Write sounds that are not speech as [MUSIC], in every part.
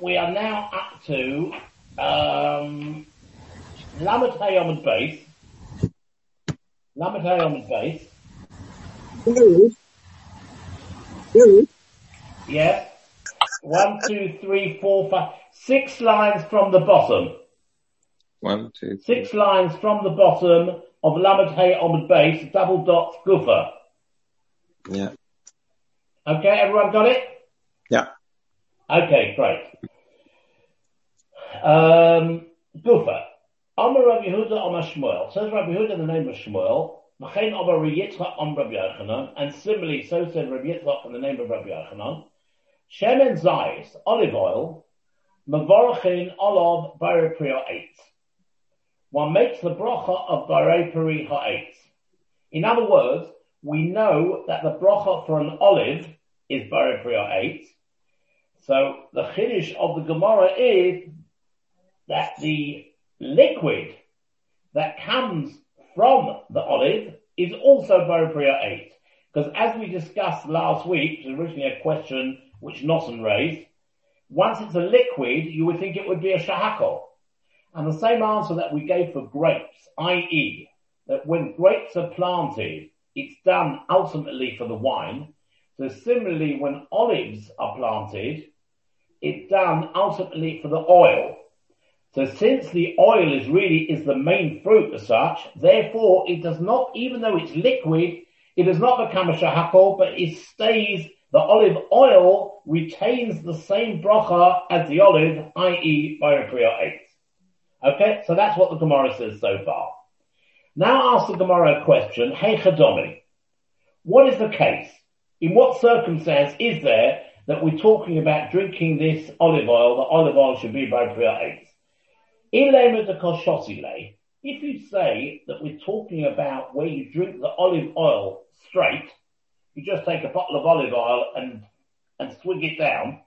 we are now up to um, Lamed Hayom base. Lamed Hayom base. Good. Good. Yeah. One, two, three, four, five, six lines from the bottom. One, two, three. Six lines from the bottom of Lamed Hayom base, double dot Gufa. Yeah. Okay, everyone got it? Okay, great. Um, Gufa. Amar Rabbi Yehuda Amar Shmuel. Says Rabbi Yehuda in the name of Shmuel. Machain Amar Rabbi Yitzchak Rabbi Yochanan. And similarly, so said Rabbi Yitzchak in the name of Rabbi Yochanan. Shemen Zayis, olive oil, Mavorachin Olav Baripri Ha'etz. One makes the bracha of Baripri Ha'etz. In other words, we know that the bracha for an olive is Baripri Ha'etz. So the Chiddush of the Gemara is that the liquid that comes from the olive is also Baripri Ha'etz. Because as we discussed last week, it was originally a question which Nosson raised, once it's a liquid, you would think it would be a shahakol. And the same answer that we gave for grapes, i.e., that when grapes are planted, it's done ultimately for the wine. So similarly, when olives are planted, it's done ultimately for the oil. So since the oil is really is the main fruit as such, therefore it does not, even though it's liquid, it does not become a shahakol, but it stays, the olive oil retains the same bracha as the olive, i.e. Biopriya 8. Okay, so that's what the Gemara says so far. Now ask the Gemara a question, hey Chadomi, what is the case? In what circumstance is there that we're talking about drinking this olive oil, the olive oil should be Borei Pri Ha'etz? If you say that we're talking about where you drink the olive oil straight, you just take a bottle of olive oil and, and swig it down,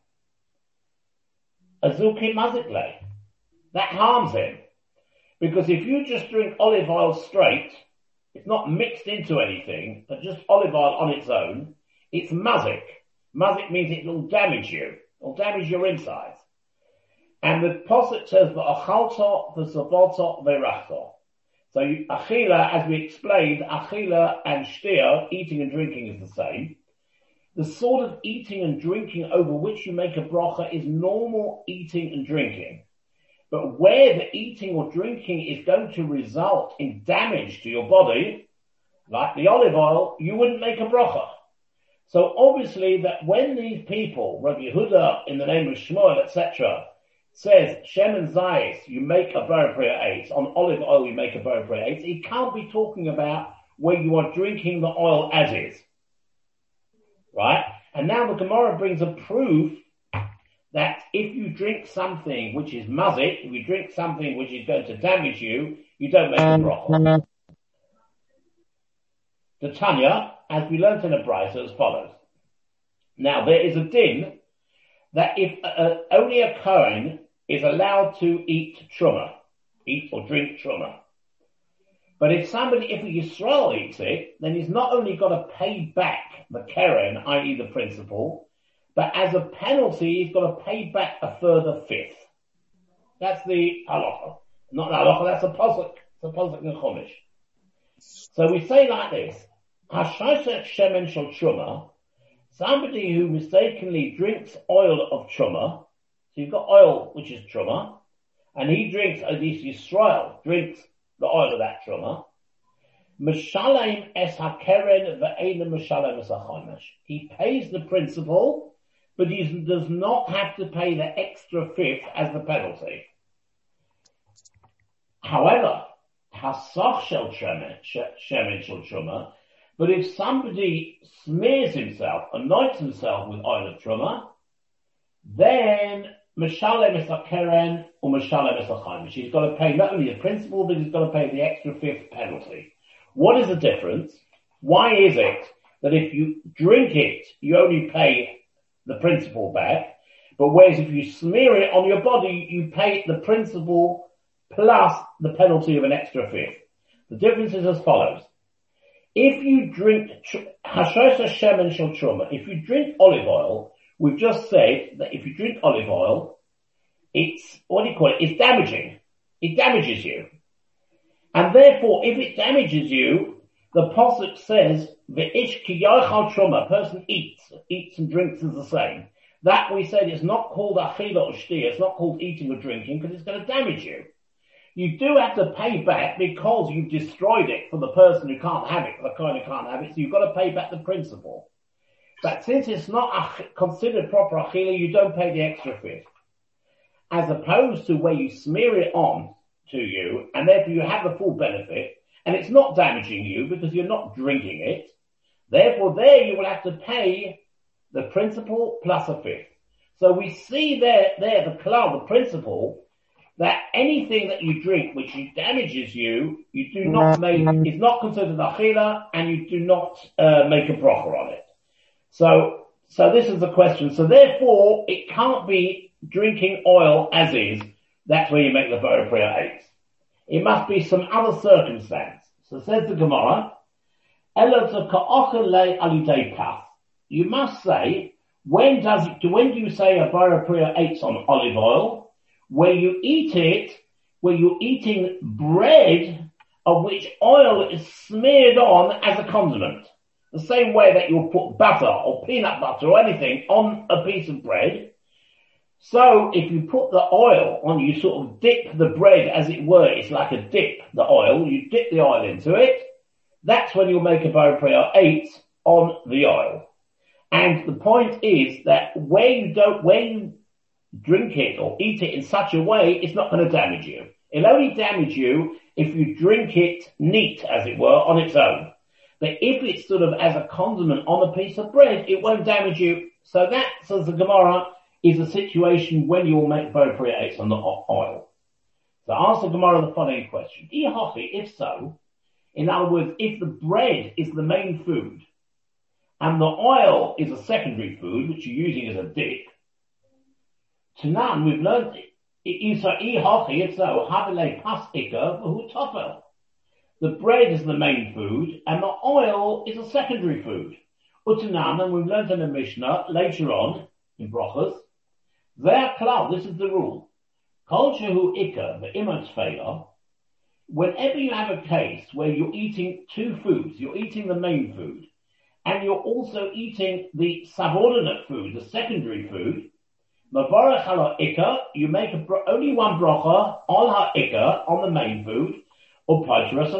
Azuki Mazikle. That harms him. Because if you just drink olive oil straight, it's not mixed into anything, but just olive oil on its own, it's mazik. Mazik means it will damage you. It'll damage your insides. And the posuk says, "V'achalto v'savoto v'rachto." So achila, as we explained, achila and shtir, eating and drinking is the same. The sort of eating and drinking over which you make a bracha is normal eating and drinking. But where the eating or drinking is going to result in damage to your body, like the olive oil, you wouldn't make a bracha. So obviously that when these people, Rabbi Yehuda in the name of Shmuel, etc., says Shemen Zayis, you make a Borei Pri Ha'etz, on olive oil you make a Borei Pri Ha'etz, he can't be talking about where you are drinking the oil as is. Right? And now the Gemara brings a proof that if you drink something which is mazik, if you drink something which is going to damage you, you don't make a bracha. The Tanya, as we learnt in the Brisa, as follows. Now there is a din that if uh, only a Kohen is allowed to eat truma, eat or drink truma. But if somebody, if a Yisrael eats it, then he's not only got to pay back the keren, i.e. the principal, but as a penalty, he's got to pay back a further fifth. That's the halacha. Not the halacha, that's a posuk. It's a posuk in Chumash. So we say like this, Hashashet shemen shel truma, somebody who mistakenly drinks oil of truma, so you've got oil which is truma, and he drinks, oh, at least Yisrael drinks the oil of that truma, Mishalem es hakeren ve'ena mishalem es He pays the principal, but he does not have to pay the extra fifth as the penalty. However, hasach shel shemen shel truma, but if somebody smears himself, anoints himself with oil of truma, then Mishalem is keren or Mishalem is He's got to pay not only the principal, but he's got to pay the extra fifth penalty. What is the difference? Why is it that if you drink it, you only pay the principal back, but whereas if you smear it on your body, you pay the principal plus the penalty of an extra fifth? The difference is as follows. If you drink Truma, if you drink olive oil, we've just said that if you drink olive oil, it's, what do you call it? It's damaging. It damages you. And therefore, if it damages you, the Posuk says, the ish ki truma, person eats, eats and drinks is the same. That we said is not called achila or it's not called eating or drinking because it's going to damage you. You do have to pay back because you've destroyed it for the person who can't have it, the kind who can't have it, so you've got to pay back the principal. But since it's not considered proper achila, you don't pay the extra fifth. As opposed to where you smear it on to you, and therefore you have the full benefit, and it's not damaging you because you're not drinking it. Therefore there you will have to pay the principal plus a fifth. So we see there, there the cloud, the principle, that anything that you drink which damages you, you do not make, is not considered achila, and you do not uh, make a brocher on it. So, so this is the question. So therefore, it can't be drinking oil as is. That's where you make the Borei Pri Ha'etz. It must be some other circumstance. So says the Gemara, you must say, when does it, when do you say a Borei Pri Ha'etz on olive oil? Where you eat it, where you're eating bread of which oil is smeared on as a condiment. The same way that you'll put butter or peanut butter or anything on a piece of bread. So if you put the oil on, you sort of dip the bread as it were, it's like a dip, the oil, you dip the oil into it. That's when you'll make a Borei Pri Ha'etz on the oil. And the point is that when you don't, when you drink it or eat it in such a way, it's not going to damage you. It'll only damage you if you drink it neat, as it were, on its own. But if it's sort of as a condiment on a piece of bread, it won't damage you. So that, says the Gemara, is a situation when you will make Priya on the oil. So ask the Gemara the following question. Hoffee if so, in other words, if the bread is the main food and the oil is a secondary food, which you're using as a dip, Tanan, we've learned it. The bread is the main food and the oil is a secondary food. Utanan, and we've learned in the Mishnah later on in Brochas, their cloud, this is the rule. Culture who the image failure, whenever you have a case where you're eating two foods, you're eating the main food, and you're also eating the subordinate food, the secondary food, Mavarach ala ikka, you make a, only one bracha on ha ikka, on the main food, or Paitras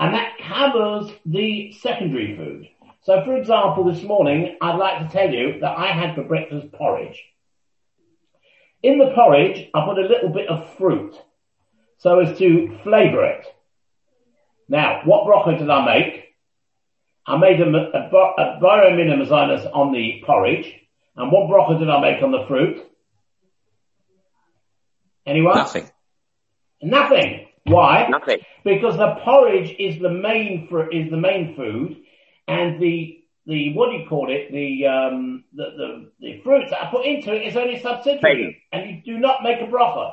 And that covers the secondary food. So for example, this morning, I'd like to tell you that I had for breakfast porridge. In the porridge, I put a little bit of fruit so as to flavour it. Now, what broccoli did I make? I made a, a, a biominimizinus on the porridge. And what broccoli did I make on the fruit? Anyone? Nothing. Nothing. Why? Nothing. Because the porridge is the main for, is the main food, and the the what do you call it? The um the the, the fruits that I put into it is only subsidiary, and you do not make a brocha.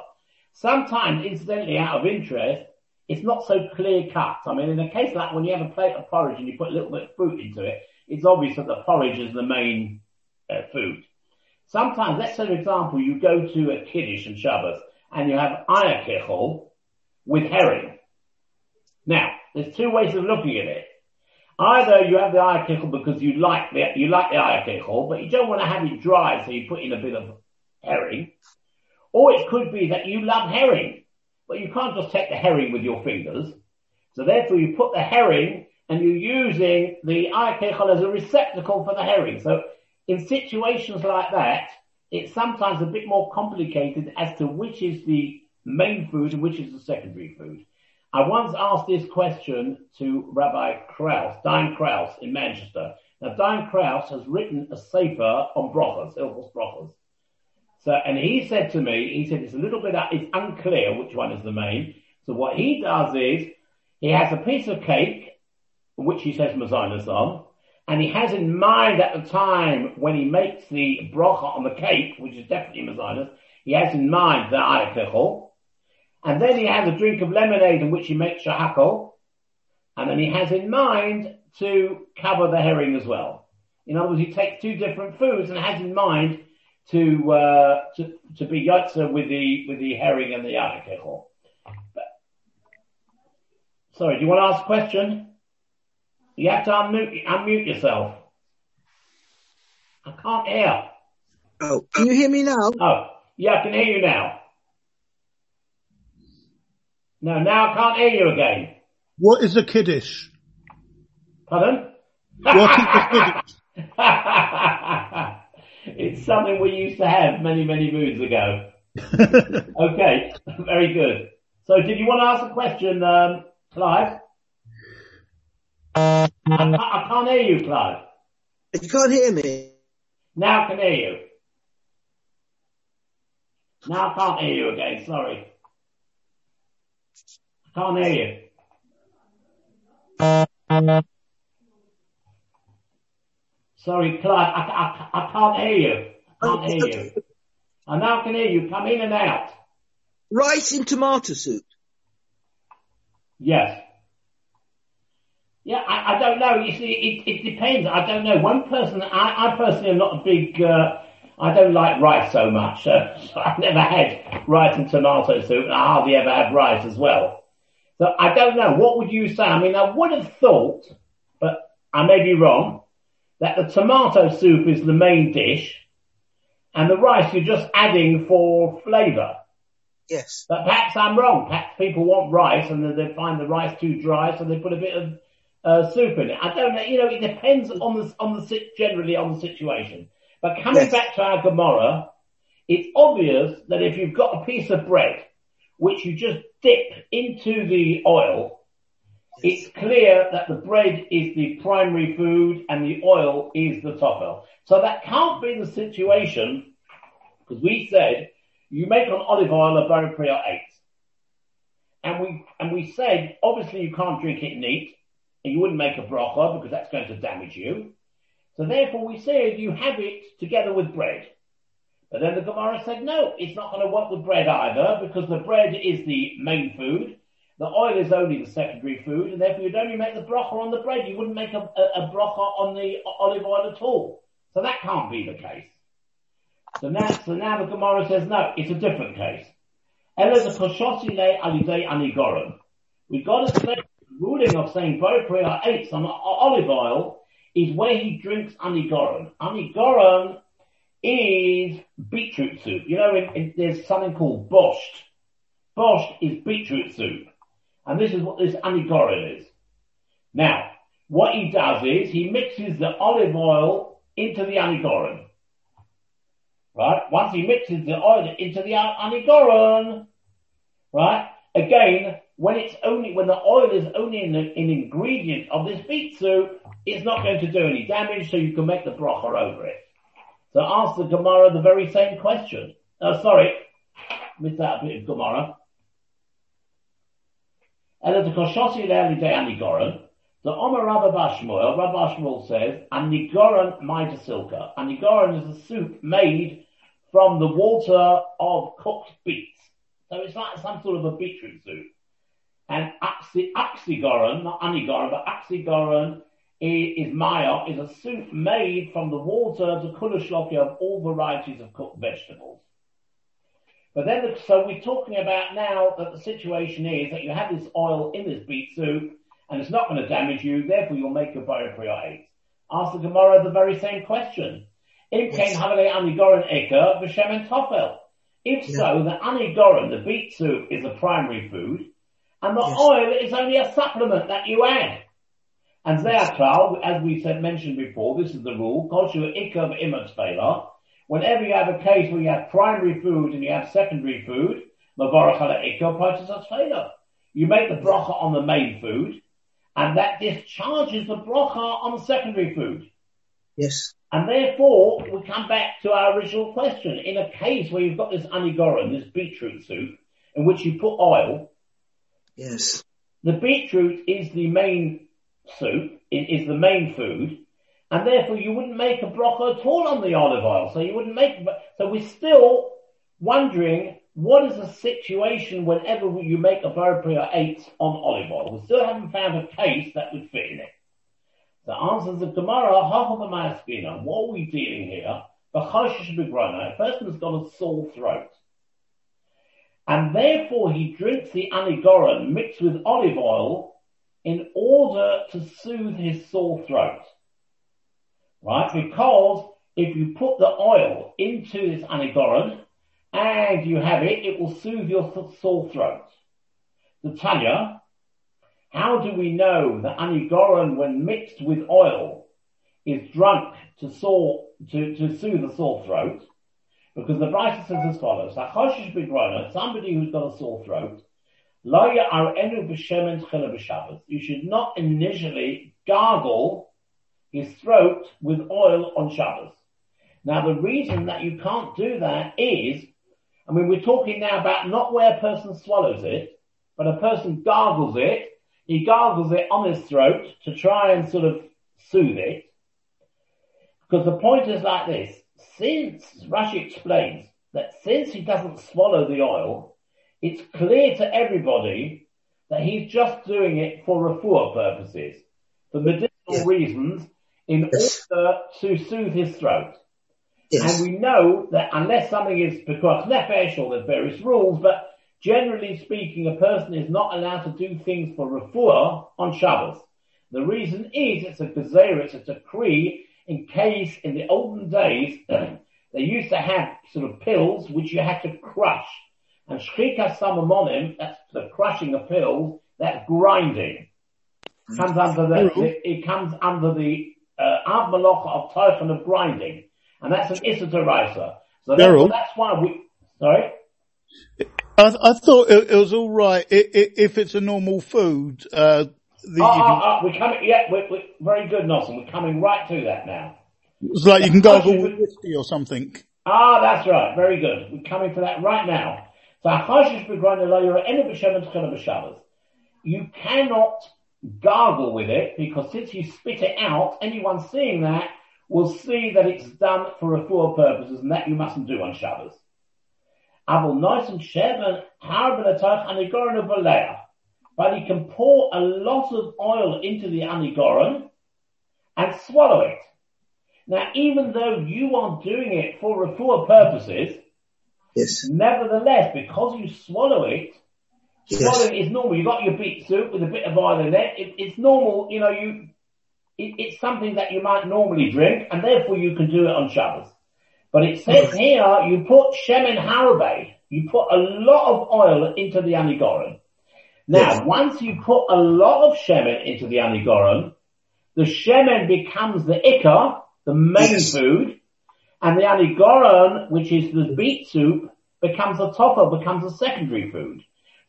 Sometimes, incidentally, out of interest, it's not so clear cut. I mean, in a case like when you have a plate of porridge and you put a little bit of fruit into it, it's obvious that the porridge is the main uh, food. Sometimes, let's say, for example, you go to a kiddush and Shabbos and you have ayakichol, with herring. Now, there's two ways of looking at it. Either you have the ayakichol because you like the, you like the ayakichol, but you don't want to have it dry, so you put in a bit of herring. Or it could be that you love herring, but you can't just take the herring with your fingers. So therefore you put the herring and you're using the ayakichol as a receptacle for the herring. So in situations like that, it's sometimes a bit more complicated as to which is the main food and which is the secondary food. I once asked this question to Rabbi Krauss, Dayan Krauss in Manchester. Now, Dayan Krauss has written a sefer on brothers, Ilfos brothers. So, and he said to me, he said it's a little bit, it's unclear which one is the main. So what he does is, he has a piece of cake, which he says mazinus on, and he has in mind at the time when he makes the brocha on the cake, which is definitely mazinus, he has in mind the ayakichol, and then he has a drink of lemonade in which he makes shahakol. And then he has in mind to cover the herring as well. In other words, he takes two different foods and has in mind to, uh, to, to be yotzer with the, with the herring and the yakichel. Sorry, do you want to ask a question? You have to unmute, unmute yourself. I can't hear. Oh, can you hear me now? Oh, yeah, I can hear you now. No, now I can't hear you again. What is a kiddish? Pardon? What is a kiddush? [LAUGHS] it's something we used to have many, many moons ago. [LAUGHS] okay, [LAUGHS] very good. So did you want to ask a question, um, Clive? I, can't- I can't hear you, Clive. You can't hear me. Now I can hear you. Now I can't hear you again, sorry. I can't hear you. Sorry, Clive, I, I, I can't hear you. I can't hear you. I now can hear you. Come in and out. Rice in tomato soup. Yes. Yeah, I, I don't know. You see, it, it depends. I don't know. One person, I, I personally am not a big, uh, I don't like rice so much. Uh, [LAUGHS] so I've never had rice and tomato soup and I hardly ever have rice as well. So I don't know. What would you say? I mean, I would have thought, but I may be wrong, that the tomato soup is the main dish and the rice you're just adding for flavour. Yes. But perhaps I'm wrong. Perhaps people want rice and then they find the rice too dry, so they put a bit of uh, soup in it. I don't know. You know, it depends on the on the generally on the situation. But coming Yes. back to our Gemara, it's obvious that if you've got a piece of bread which you just dip into the oil, it's clear that the bread is the primary food and the oil is the topper. So that can't be the situation because we said you make on olive oil a Borei Pri Ha'etz. And we, and we said, obviously you can't drink it neat, you wouldn't make a bracha because that's going to damage you. So therefore we said you have it together with bread. But then the Gemara said, no, it's not going to work with bread either because the bread is the main food. The oil is only the secondary food, and therefore you'd only make the bracha on the bread. You wouldn't make a, a, a bracha on the olive oil at all. So that can't be the case. So now, so now the Gemara says, no, it's a different case. We've got to say, ruling of saying Borei Pri Ha'etz on o- olive oil is where he drinks anigorim. Anigorim is beetroot soup. You know, in, in, there's something called borscht. Borscht is beetroot soup. And this is what this anigorim is. Now, what he does is he mixes the olive oil into the anigorim. Right? Once he mixes the oil into the anigoron, right? Again, when it's only, when the oil is only an, an ingredient of this beet soup, it's not going to do any damage, so you can make the bracha over it. So ask the Gemara the very same question. Oh, sorry. Missed out a bit of Gemara. And at the Koshosi Le'ali De Anigoron, the Omer Rabba Bashmuel, Rabba Bashmuel says, Anigoron Maida Silka. Anigoron is a soup made from the water of cooked beets. So it's like some sort of a beetroot soup. And oxygoron, not anigoron, but oxygoron is, is maya, is a soup made from the water, the kulashloki of all varieties of cooked vegetables. But then, the, so we're talking about now that the situation is that you have this oil in this beet soup, and it's not going to damage you, therefore you'll make your Borei Pri Ha'etz. Ask the Gemara the very same question. If Yes. came havale v'shemen tofel. If so, the anigoron, the beet soup, is a primary food, and the Yes. oil is only a supplement that you add. And Zeaklal, as we said, mentioned before, this is the rule, kosher ikav imot fela. Whenever you have a case where you have primary food and you have secondary food, mavarach ala paitas fela. You make the bracha on the main food, and that discharges the bracha on the secondary food. Yes. And therefore, we come back to our original question. In a case where you've got this anigoran, this beetroot soup, in which you put oil, Yes. the beetroot is the main soup, it is the main food, and therefore you wouldn't make a broccoli at all on the olive oil. So you wouldn't make, so we're still wondering what is the situation whenever you make a Borei Pri Ha'etz on olive oil. We still haven't found a case that would fit in it. So answers of the the Gemara, Hachamaskina, what are we dealing here? The b'choshish b'grona, a person has got a sore throat. And therefore he drinks the anigoran mixed with olive oil in order to soothe his sore throat. Right? Because if you put the oil into this anigoran and you have it, it will soothe your sore throat. The Tanya, how do we know that anigoran when mixed with oil is drunk to, sore, to, to soothe a sore throat? Because the Brisa says as follows, somebody who's got a sore throat, you should not initially gargle his throat with oil on Shabbos. Now the reason that you can't do that is, I mean, we're talking now about not where a person swallows it, but a person gargles it, he gargles it on his throat to try and sort of soothe it. Because the point is like this, since, Rashi explains, that since he doesn't swallow the oil, it's clear to everybody that he's just doing it for refuah purposes, for medicinal yeah. reasons, in yes. order to soothe his throat. Yes. And we know that unless something is because nefesh or there's various rules, but generally speaking, a person is not allowed to do things for refuah on Shabbos. The reason is it's a gezer, it's a decree in case in the olden days [CLEARS THROAT] they used to have sort of pills which you had to crush. And shchika samamonim, that's the crushing of pills, that's grinding. Comes under the, the it comes under the uh, of tochen of grinding. And that's an Issa So that's, that's why we, sorry? I, I thought it, it, was all right if it's a normal food. Uh, the, oh, oh, oh, we're coming. Yeah, we're, we're very good, Nelson. We're coming right to that now. It's like you can gargle with whiskey or something. Ah, that's right. Very good. We're coming to that right now. So you cannot gargle with it because since you spit it out, anyone seeing that will see that it's done for a full purposes and that you mustn't do on Shabbos. Abel Noisim Sheben Harbenatach Anigoran of But he can pour a lot of oil into the Anigoran and swallow it. Now, even though you are doing it for refuah purposes, yes. nevertheless, because you swallow it, yes. swallowing is normal. You got your beet soup with a bit of oil in it. it it's normal. You know, you it, it's something that you might normally drink, and therefore you can do it on Shabbos. But it says here, you put shemen harabe, you put a lot of oil into the anigoran. Now, yes. once you put a lot of shemen into the anigoran, the shemen becomes the ikar, the main yes. food, and the anigoran, which is the beet soup, becomes a topper, becomes a secondary food.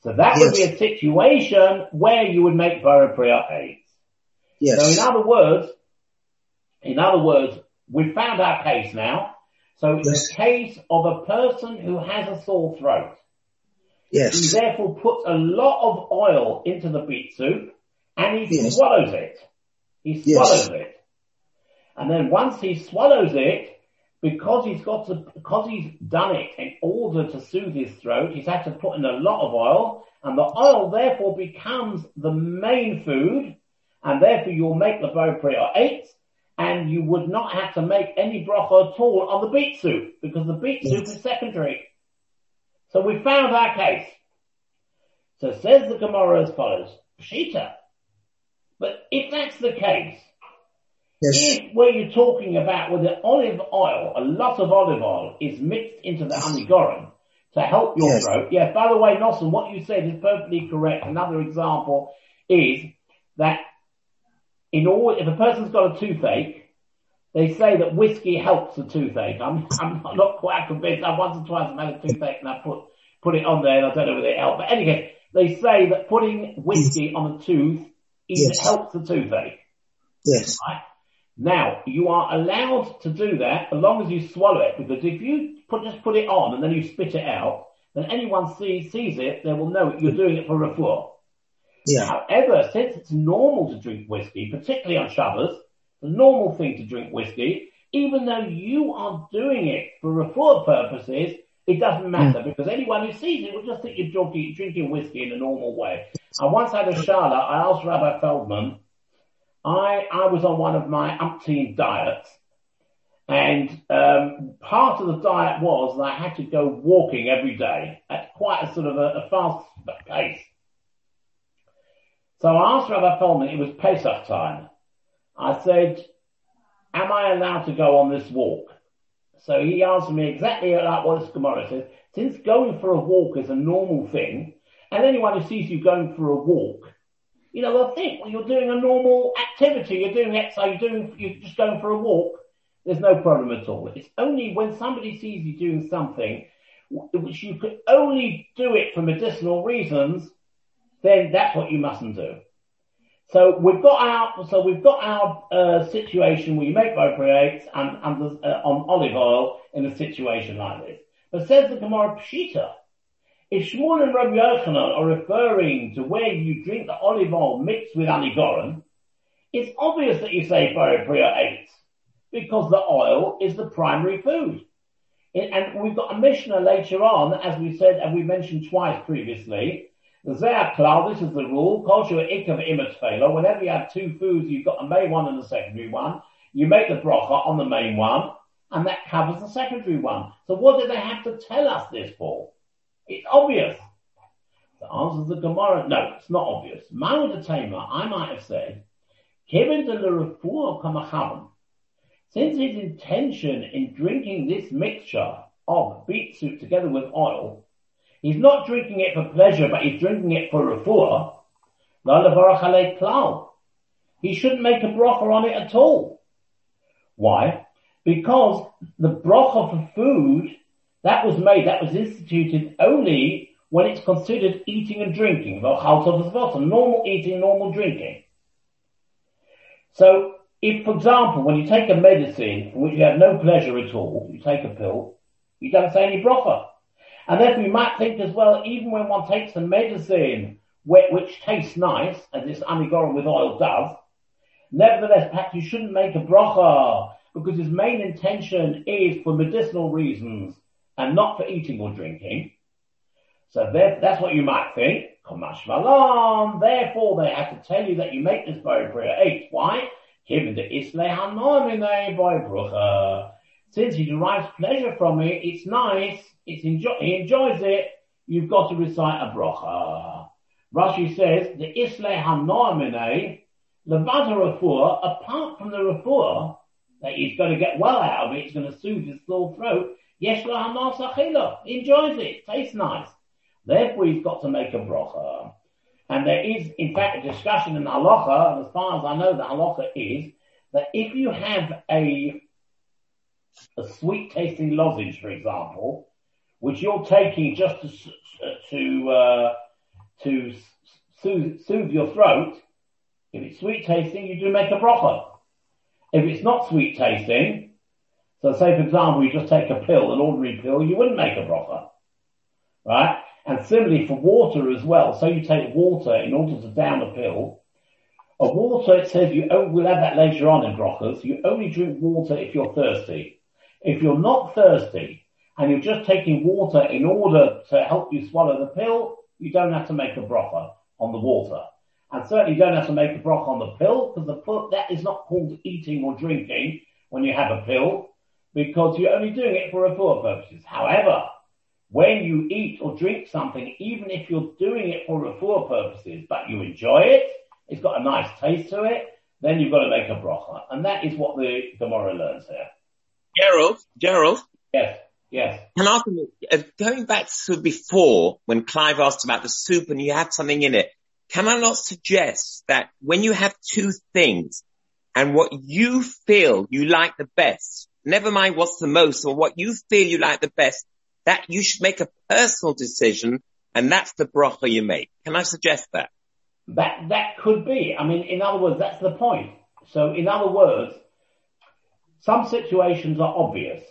So that yes. would be a situation where you would make Borei Pri Ha'etz. Yes. So in other words, in other words, we've found our case now. So it's yes. a case of a person who has a sore throat. Yes. He therefore puts a lot of oil into the beet soup and he yes. swallows it. He swallows yes. it. And then once he swallows it, because he's got to, because he's done it in order to soothe his throat, he's had to put in a lot of oil, and the oil therefore becomes the main food, and therefore you'll make the Borei Pri Ha'etz, and you would not have to make any bracha at all on the beet soup, because the beet soup is secondary. So we found our case. So says the Gemara as follows, Pshita. But if that's the case, Yes. If where you're talking about with the olive oil, a lot of olive oil is mixed into the anigoran to help your yes. throat. Yeah, by the way, Nelson, what you said is perfectly correct. Another example is that in all, if a person's got a toothache, they say that whiskey helps the toothache. I'm, I'm [LAUGHS] not quite convinced. I once or twice I've had a toothache and I put, put it on there and I don't know whether it helped. But anyway, they say that putting whiskey on the tooth yes. helps the toothache. Yes. Right? Now, you are allowed to do that as long as you swallow it, because if you put, just put it on and then you spit it out, then anyone sees, sees it, they will know you're doing it for refuah. Yeah. However, since it's normal to drink whiskey, particularly on Shabbos, the normal thing to drink whiskey, even though you are doing it for refuah purposes, it doesn't matter mm. because anyone who sees it will just think you're drinking, drinking whiskey in a normal way. I once had a shala, I asked Rabbi Feldman, I, I was on one of my umpteen diets And um, part of the diet was that I had to go walking every day at quite a sort of a, a fast pace. So I asked Rabbi Feldman, it was Pesach time. I said, am I allowed to go on this walk? So he answered me exactly like what this Gemara says. Since going for a walk is a normal thing, and anyone who sees you going for a walk, you know, they'll think, well, you're doing a normal activity, you're doing exercise, you're doing, you're just going for a walk. There's no problem at all. It's only when somebody sees you doing something which you could only do it for medicinal reasons, then that's what you mustn't do. So we've got our so we've got our uh, situation where you make Borei Pri Ha'etz and, and uh, on olive oil in a situation like this. But says the Gemara Pshita, if Shmuel and Rabbi Yochanan are referring to where you drink the olive oil mixed with anigoran, it's obvious that you say Borei Pri Ha'etz because the oil is the primary food. and we've got a Mishnah later on, as we said, and we mentioned twice previously, Zeh cloud, this is the rule. Culture ikav imat Whenever you have two foods, you've got a main one and a secondary one. You make the brocha on the main one, and that covers the secondary one. So what do they have to tell us this for? It's obvious. The answer is the Gemara. No, it's not obvious. Ma'ud I might have said, the refuah kamachavim, since his intention in drinking this mixture of beet soup together with oil He's not drinking it for pleasure, but he's drinking it for refuah. He shouldn't make a bracha on it at all. Why? Because the bracha for food, that was made, that was instituted only when it's considered eating and drinking. Normal eating, normal drinking. So, if, for example, when you take a medicine for which you have no pleasure at all, you take a pill, you don't say any bracha. And therefore you might think as well, even when one takes a medicine which tastes nice, as this anigoran with oil does, nevertheless perhaps you shouldn't make a bracha because his main intention is for medicinal reasons and not for eating or drinking. So that's what you might think. Therefore, they have to tell you that you make this Borei Pri Ha'etz. Why? Given the islay by bracha. Since he derives pleasure from it, it's nice it's enjoy, he enjoys it, you've got to recite a bracha. Rashi says, the Isleh HaNoamine, the Vata Rafur, apart from the Rafur, that he's going to get well out of it, he's going to soothe his sore throat, Yesh La He enjoys it, tastes nice. Therefore he's got to make a bracha. And there is, in fact, a discussion in halacha, as far as I know, the halacha is that if you have a a sweet tasting lozenge, for example, which you're taking just to to uh, to soothe, soothe, your throat. If it's sweet tasting, you do make a bracha. If it's not sweet tasting, so say for example you just take a pill, an ordinary pill, you wouldn't make a bracha, right? And similarly for water as well. So you take water in order to down a pill. A water, it says you, oh, we'll have that later on in brachas, you only drink water if you're thirsty. If you're not thirsty, and you're just taking water in order to help you swallow the pill, you don't have to make a bracha on the water. And certainly you don't have to make a bracha on the pill, because the pill, that is not called eating or drinking when you have a pill, because you're only doing it for a refuah purposes. However, when you eat or drink something, even if you're doing it for a refuah purposes, but you enjoy it, it's got a nice taste to it, then you've got to make a bracha. And that is what the Gemara learns here. Gerald, Gerald. Yes. Yes. And after, uh, going back to before, when Clive asked about the soup and you had something in it, can I not suggest that when you have two things and what you feel you like the best, never mind what's the most or what you feel you like the best, that you should make a personal decision and that's the bracha you make. Can I suggest that? That, that could be. I mean, in other words, that's the point. So in other words, some situations are obvious.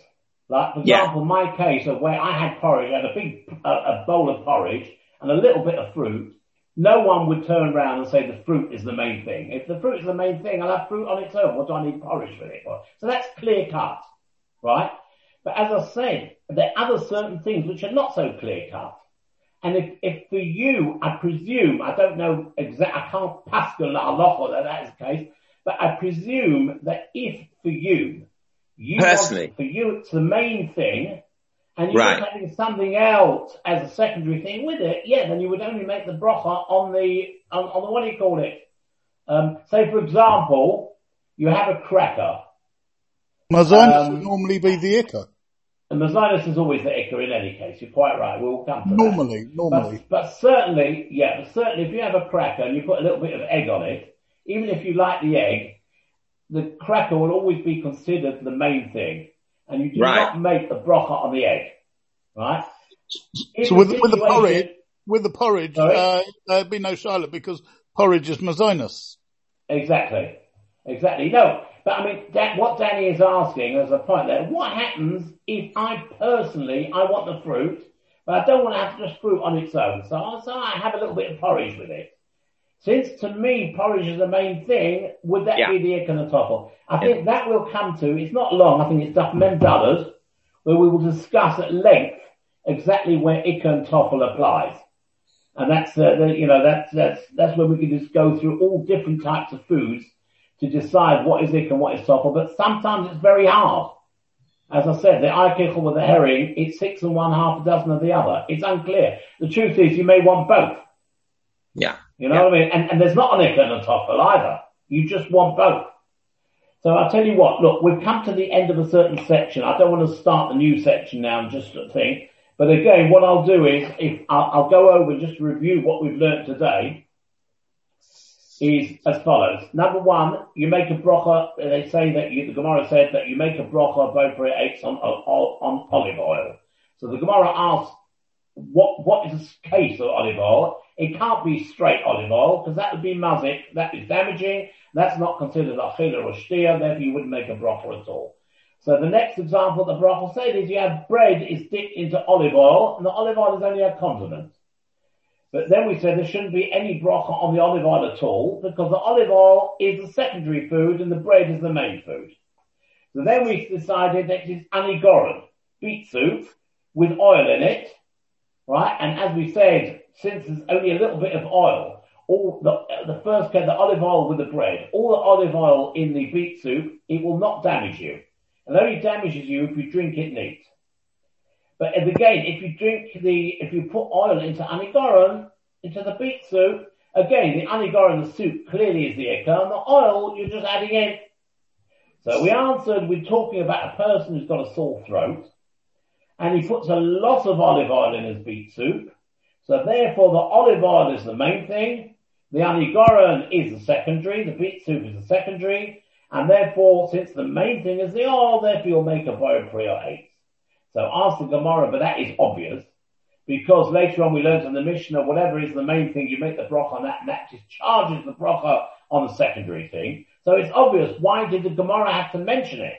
Like, for example, yeah. my case of where I had porridge, I had a big a bowl of porridge and a little bit of fruit. No one would turn around and say the fruit is the main thing. If the fruit is the main thing, I'll have fruit on its own. What do I need porridge for it for? So that's clear cut, right? But as I said, there are other certain things which are not so clear cut. And if, if for you, I presume, I don't know exact, I can't pascal Allah that that is the case, but I presume that if for you, You want- Personally. for you, it's the main thing, and you're Right. having something else as a secondary thing with it. Yeah, then you would only make the bracha on the on, on the what do you call it? Um, say for example, you have a cracker. Mazinus Um, would normally be the ikka. And Mazinus is always the ikka in any case. You're quite right. We'll come to that. Normally, normally. But, but certainly, yeah, but certainly if you have a cracker and you put a little bit of egg on it, even if you like the egg, the cracker will always be considered the main thing. And you do Right. not make the brocha on the egg. Right? In So with, with the porridge, with the porridge, uh, there'd be no Charlotte because porridge is Mazinus. Exactly. Exactly. No, but I mean, that, what Danny is asking as a point there, what happens if I personally, I want the fruit, but I don't want to have just fruit on its own. So, I- so I have a little bit of porridge with it. Since to me porridge is the main thing, would that Yeah. be the ikonotopol? I think that will come to, it's not long, I think it's Duff Mendalas, where we will discuss at length exactly where ikonotopol applies. And that's, uh, the, you know, that's, that's, that's where we can just go through all different types of foods to decide what is ick and what is topple, but sometimes it's very hard. As I said, the eikichel with the herring, it's six and one, half a dozen of the other. It's unclear. The truth is you may want both. Yeah. You know what I mean? And, and there's not an ick and a topple either. You just want both. So I'll tell you what, look, we've come to the end of a certain section. I don't want to start the new section now and just think. But again, what I'll do is, if I'll, I'll go over and just review what we've learnt today, is as follows. Number one, you make a bracha. They say that you, the Gemara said that you make a bracha both for eggs on, on, on olive oil. So the Gemara asks, what what is the case of olive oil? It can't be straight olive oil because that would be mazik. That is damaging. That's not considered a chila or shtia. Therefore, you wouldn't make a bracha at all. So the next example the bracha said is you have bread is dipped into olive oil, and the olive oil is only a condiment. But then we said there shouldn't be any bracha on the olive oil at all because the olive oil is the secondary food and the bread is the main food. So then we decided that it's anigoran, beet soup with oil in it, right? And as we said, since there's only a little bit of oil, all the, the first the olive oil with the bread, all the olive oil in the beet soup, it will not damage you. It only damages you if you drink it neat. But again, if you drink the, if you put oil into anigoran, into the beet soup, again, the anigoran, the soup clearly is the ikar, and the oil you're just adding in. So we answered, we're talking about a person who's got a sore throat, and he puts a lot of olive oil in his beet soup. So therefore the olive oil is the main thing, the anigoran is the secondary, the beet soup is the secondary, and therefore since the main thing is the oil, therefore you'll make a Borei Pri Ha'etz. So ask the Gemara, but that is obvious because later on we learned in the Mishnah, whatever is the main thing, you make the bracha on that, and that just charges the bracha on the secondary thing. So it's obvious. Why did the Gemara have to mention it?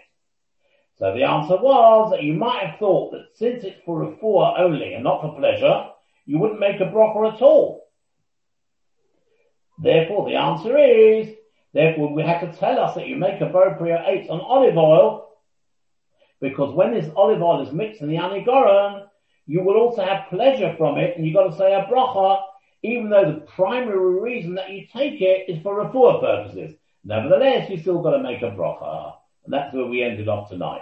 So the answer was that you might have thought that since it's for refuah only and not for pleasure, you wouldn't make a bracha at all. Therefore, the answer is, therefore we have to tell us that you make a Borei Pri Ha'etz on olive oil, because when this olive oil is mixed in the anigoran, you will also have pleasure from it, and you've got to say a bracha, even though the primary reason that you take it is for refuah purposes. Nevertheless, you still got to make a bracha. And that's where we ended off tonight.